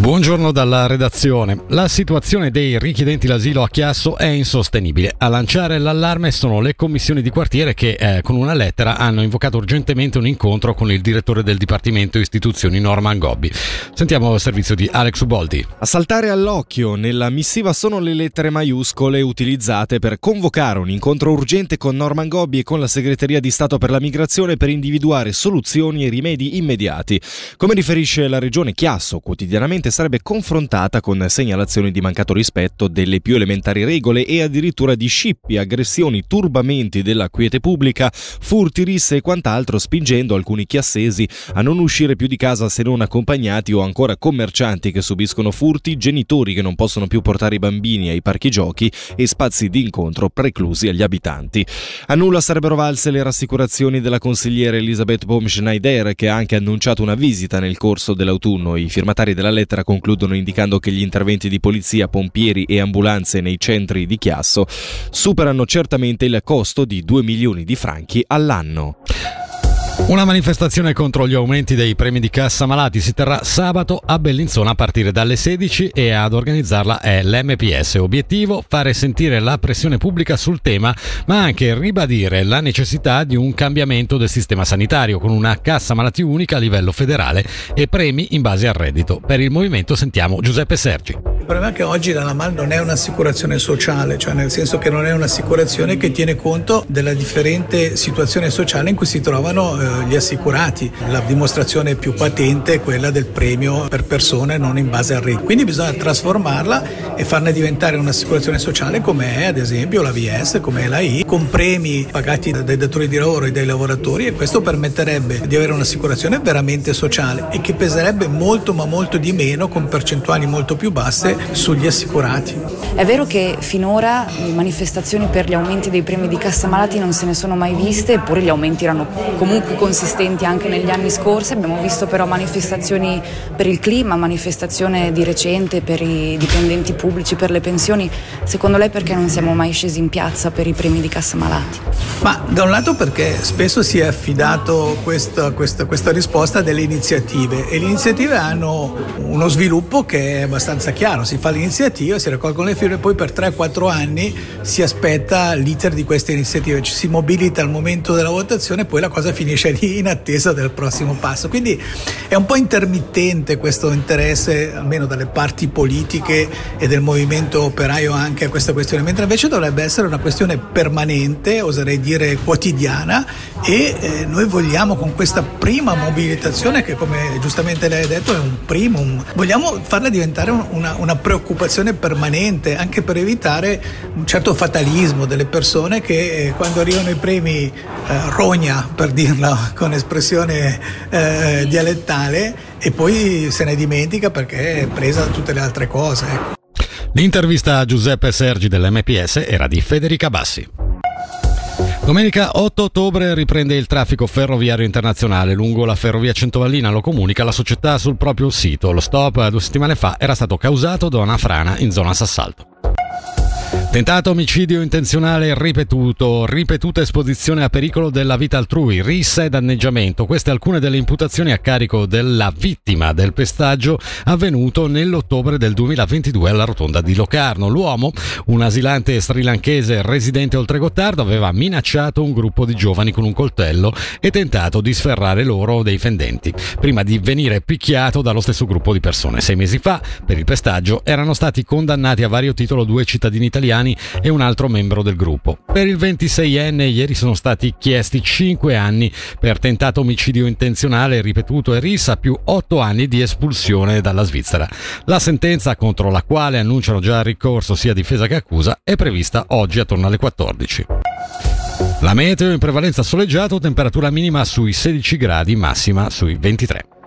Buongiorno dalla redazione. La situazione dei richiedenti l'asilo a Chiasso è insostenibile. A lanciare l'allarme sono le commissioni di quartiere che eh, con una lettera hanno invocato urgentemente un incontro con il direttore del Dipartimento Istituzioni Norman Gobbi. Sentiamo il servizio di Alex Uboldi. A saltare all'occhio nella missiva sono le lettere maiuscole utilizzate per convocare un incontro urgente con Norman Gobbi e con la Segreteria di Stato per la Migrazione per individuare soluzioni e rimedi immediati. Come riferisce la regione Chiasso, quotidianamente sarebbe confrontata con segnalazioni di mancato rispetto delle più elementari regole e addirittura di scippi, aggressioni, turbamenti della quiete pubblica, furti, risse e quant'altro, spingendo alcuni chiassesi a non uscire più di casa se non accompagnati o ancora commercianti che subiscono furti, genitori che non possono più portare i bambini ai parchi giochi e spazi di incontro preclusi agli abitanti. A nulla sarebbero valse le rassicurazioni della consigliera Elisabeth Baum-Schneider che ha anche annunciato una visita nel corso dell'autunno. I firmatari della lettera lettera concludono indicando che gli interventi di polizia, pompieri e ambulanze nei centri di Chiasso superano certamente il costo di 2 milioni di franchi all'anno. Una manifestazione contro gli aumenti dei premi di cassa malati si terrà sabato a Bellinzona a partire dalle 16 e ad organizzarla è l'MPS. Obiettivo fare sentire la pressione pubblica sul tema, ma anche ribadire la necessità di un cambiamento del sistema sanitario con una cassa malati unica a livello federale e premi in base al reddito. Per il movimento sentiamo Giuseppe Sergi. Problema è che oggi la NAMAL non è un'assicurazione sociale, cioè nel senso che non è un'assicurazione che tiene conto della differente situazione sociale in cui si trovano eh, gli assicurati. La dimostrazione più patente è quella del premio per persone non in base al reddito. Quindi bisogna trasformarla e farne diventare un'assicurazione sociale come è ad esempio la VS, come è la I, con premi pagati dai datori di lavoro e dai lavoratori e questo permetterebbe di avere un'assicurazione veramente sociale e che peserebbe molto ma molto di meno con percentuali molto più basse sugli assicurati. È vero che finora manifestazioni per gli aumenti dei premi di cassa malati non se ne sono mai viste, eppure gli aumenti erano comunque consistenti anche negli anni scorsi. Abbiamo visto però manifestazioni per il clima, manifestazione di recente per i dipendenti pubblici, per le pensioni. Secondo lei perché non siamo mai scesi in piazza per i premi di cassa malati? Ma da un lato perché spesso si è affidato questa, questa, questa risposta delle iniziative e le iniziative hanno uno sviluppo che è abbastanza chiaro, si fa l'iniziativa, si raccolgono le firme e poi per 3-4 anni si aspetta l'iter di queste iniziative, ci si mobilita al momento della votazione e poi la cosa finisce lì in attesa del prossimo passo. Quindi è un po' intermittente questo interesse, almeno dalle parti politiche e del movimento operaio anche a questa questione, mentre invece dovrebbe essere una questione permanente, oserei dire quotidiana e eh, noi vogliamo con questa prima mobilitazione che come giustamente lei ha detto è un primum, vogliamo farla diventare una, una preoccupazione permanente anche per evitare un certo fatalismo delle persone che eh, quando arrivano i premi eh, rogna per dirla con espressione eh, dialettale e poi se ne dimentica perché è presa da tutte le altre cose. Ecco. L'intervista a Giuseppe Sergi dell'MPS era di Federica Bassi. Domenica 8 ottobre riprende il traffico ferroviario internazionale lungo la ferrovia Centovallina, lo comunica la società sul proprio sito. Lo stop due settimane fa era stato causato da una frana in zona Sassalto. Tentato omicidio intenzionale ripetuto, ripetuta esposizione a pericolo della vita altrui, rissa e danneggiamento. Queste alcune delle imputazioni a carico della vittima del pestaggio avvenuto nell'ottobre del 2022 alla rotonda di Locarno. L'uomo, un asilante srilanchese residente oltre Gottardo, aveva minacciato un gruppo di giovani con un coltello e tentato di sferrare loro dei fendenti, prima di venire picchiato dallo stesso gruppo di persone. Sei mesi fa, per il pestaggio, erano stati condannati a vario titolo due cittadini italiani italiani e un altro membro del gruppo. Per il 26enne ieri sono stati chiesti 5 anni per tentato omicidio intenzionale ripetuto e rissa più 8 anni di espulsione dalla Svizzera. La sentenza contro la quale annunciano già ricorso sia difesa che accusa è prevista oggi attorno alle 14. La meteo in prevalenza soleggiato, temperatura minima sui 16 gradi, massima sui 23.